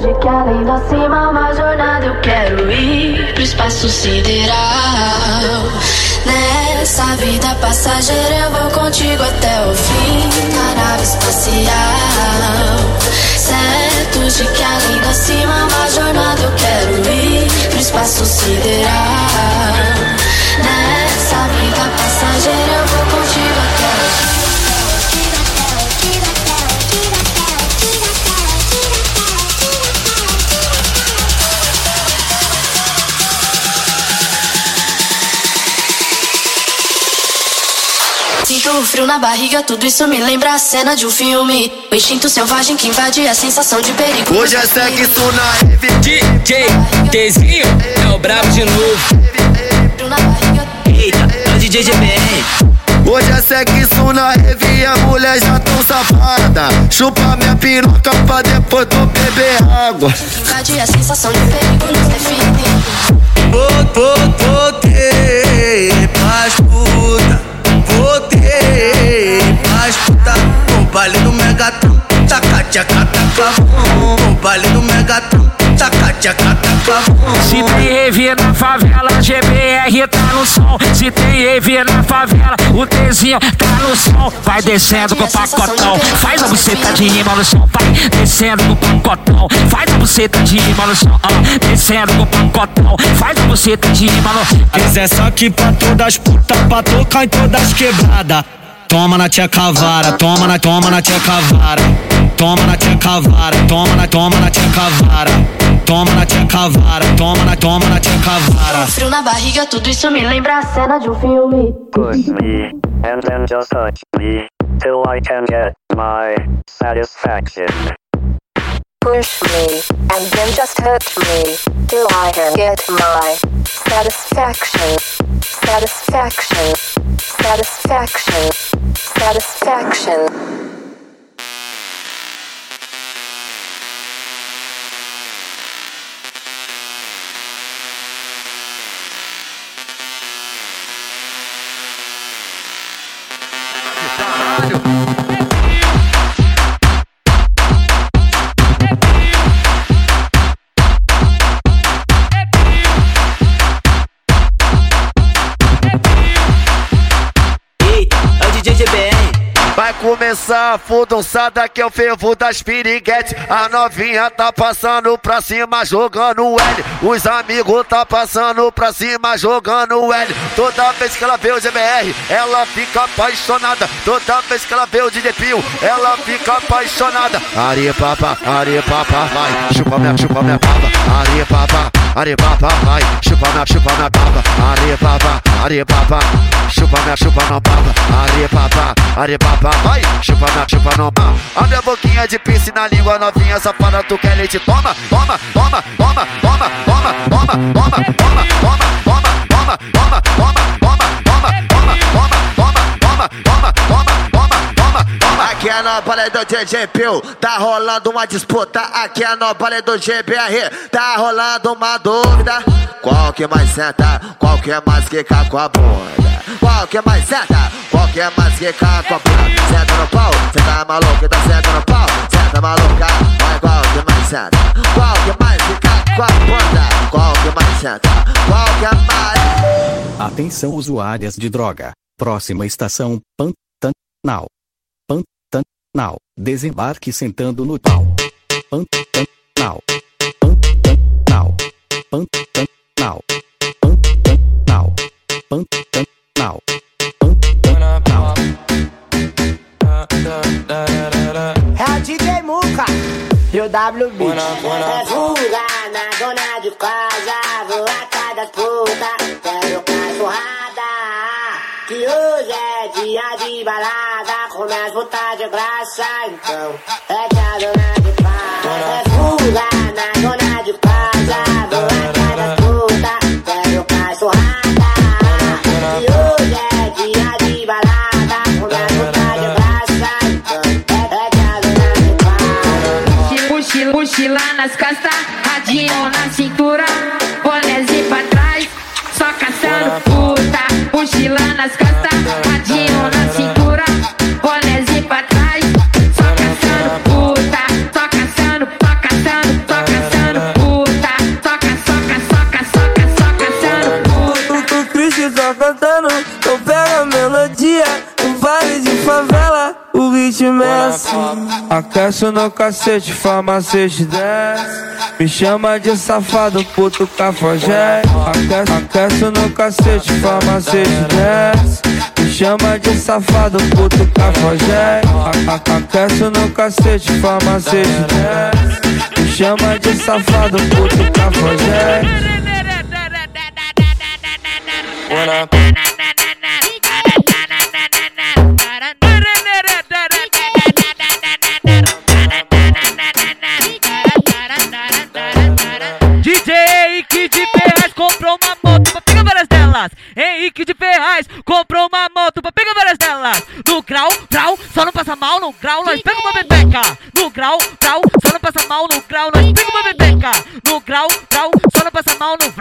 de que além da cima, uma jornada eu quero ir pro espaço sideral. Nessa vida passageira eu vou contigo até o fim na nave espacial. Certo de que além da cima, uma jornada eu quero ir pro espaço sideral. Nessa vida passageira Sinto o frio na barriga, tudo isso me lembra a cena de um filme. O instinto selvagem que invade a sensação de perigo. Hoje é sexo na DJ Tzinho é o brabo de novo. Frio na barriga, Eita, é o DJ GBR. Hoje é sexo na heavy a mulher já tão safada Chupa minha piroca pra depois tu beber água invade a sensação de perigo nos define. Se tem EV na favela, GBR tá no som. Se tem EV na favela, o Tzinho tá no som. Vai descendo com o pacotão, faz a buceta de rima no som. Vai descendo com o pacotão, faz a buceta de rima no som. Descendo com o pacotão, faz a buceta de rima no som. Quiser só aqui pra todas puta, pra tocar em todas quebrada. Toma na tia cavara, toma na, toma na tia cavara. Toma na tia cavara, toma na, toma na tia cavara. Toma na tia cavara, toma na, toma na tia cavara. Frio na barriga, tudo isso me lembra a cena de um filme. Push me, and then just touch me, till I can get my satisfaction. Push me, and then just hurt me, till I can get my satisfaction. Satisfaction. Satisfaction. Satisfaction. Começar a fudonçada que é o fervo das piriguetes. A novinha tá passando pra cima jogando L. Os amigos tá passando pra cima jogando L. Toda vez que ela vê o GBR, ela fica apaixonada. Toda vez que ela vê o DJ ela fica apaixonada. Areia papa, papa, vai. Chupa minha, chupa minha baba Areia papa, papa, vai. Chupa minha, chupa minha baba Areia papa, areia papa Chupa minha, chupa Areia papa, areia papa, vai Chupa minha, chupa minha baba Abre a boquinha de piercing na língua novinha Safada, tu quer leite? Toma, toma, toma, toma, toma, toma, toma, toma, toma, toma, toma, toma, toma, toma, toma. Aqui é no balé do DJ Pio, tá rolando uma disputa. Aqui é no balé do GBR, tá rolando uma dúvida. Qual que mais senta? Qual que é mais que com a bunda? Qual que é mais senta? Qual que é mais que com a bunda? Senta no pau, tá maluco, tá senta no pau, senta maluca. Vai qual que mais senta? Qual que é mais que com a bunda? Qual que mais senta? Qual que é mais? Atenção usuárias de droga. Próxima estação, Pantanal. Pantanal. Desembarque sentando no pau. Pantanal. Pantanal. Pantanal. Pantanal. Pantanal. Pantanal. É o DJ Muca e o WB. É fuga na dona de casa, vou atrás das putas, quero cachorrada. Que hoje é dia de balada, com minhas putas de graça, então é que a dona de casa. É fuga na dona de casa, vou atrás das putas, quero cachorrada. Que hoje é dia de balada, com minhas putas de graça, então é que a dona de casa. Mochila, mochila nas costas, radinho na cintura, bonézinho pra trás, só caçando puta. Mochila nas costas, radinho o ritmo assim. Aquece no cacete, farmacete desce. Me chama de safado, puto cafajé. Aquece, aquece no cacete, farmacete desce. Me chama de safado, puto cafajé. Aquece no cacete, farmacete desce. Me chama de safado, puto cafajé. Comprou uma moto pra pegar várias delas. No grau, grau, só não passa mal. No grau, nós pega uma bebeca. No grau, grau, só não passa mal. No grau, nós pega uma bebeca. No grau, grau, só não passa mal. No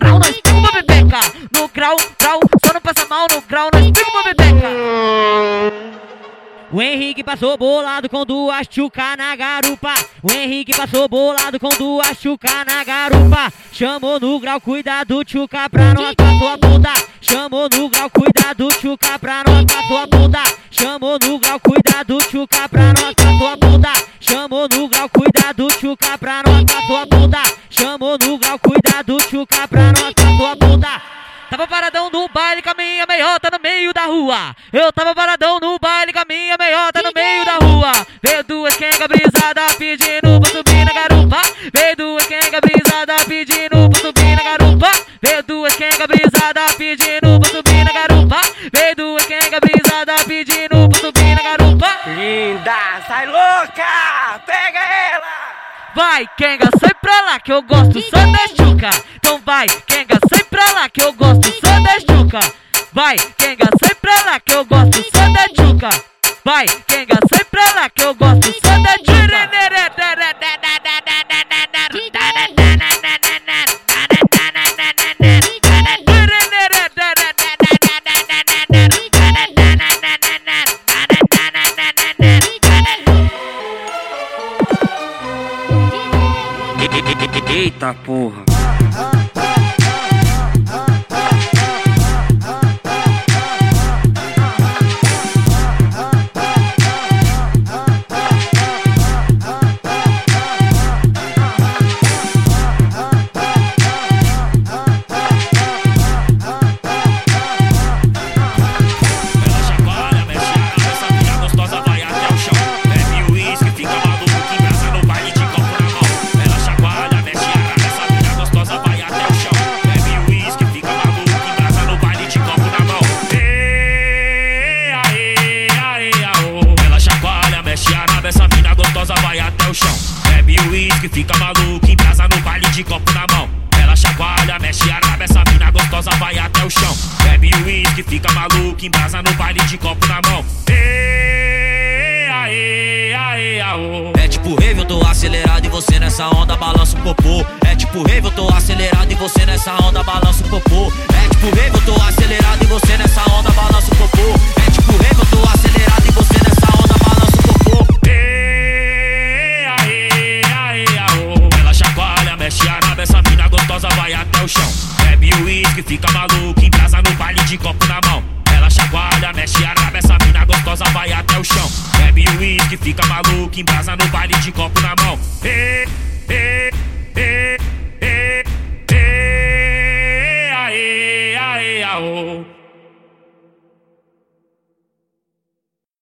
O Henrique passou bolado com duas chuca na garupa. O Henrique passou bolado com duas chuca na garupa. Chamou no grau, cuidado, chuca pra nós com tua bunda. Chamou no grau, cuidado, chuca pra nós com tua bunda. Chamou no grau, cuidado, chuca pra nós com tua bunda. Chamou no grau, cuidado, chuca pra nós com tua bunda. Chamou no grau, cuidado, chuca pra nós com tua bunda. Tava paradão no baile com a minha meiota no meio da rua. Eu tava paradão no baile com a minha meiota no meio da rua. Veio duas quenga brisada pedindo pra subir na garupa. Veio duas quenga brisada pedindo pra subir na garupa. Veio duas quenga brisada pedindo pra subir na garupa. Veio duas quenga brisada pedindo pra subir na garupa. Linda, sai louca! Pega ela! Vai, Kenga, sai pra lá que eu gosto só da chuca. Então vai, Kenga, sai pra lá que eu gosto. Vai, Kenga, sai pra lá que eu gosto só da chuca. Vai, Kenga, sai pra lá que eu gosto só da chuca. Eita porra. Até o chão. Bebe o uísque, fica maluco, embrasa no baile de copo na mão. Ê, aê, aê, aô. É tipo rave, eu tô acelerado e você nessa onda balança o popô. É tipo rave, eu tô acelerado e você nessa onda balança o popô. É tipo rave, Uísque, fica maluco, embrasa no baile de copo na mão. Ê, ê,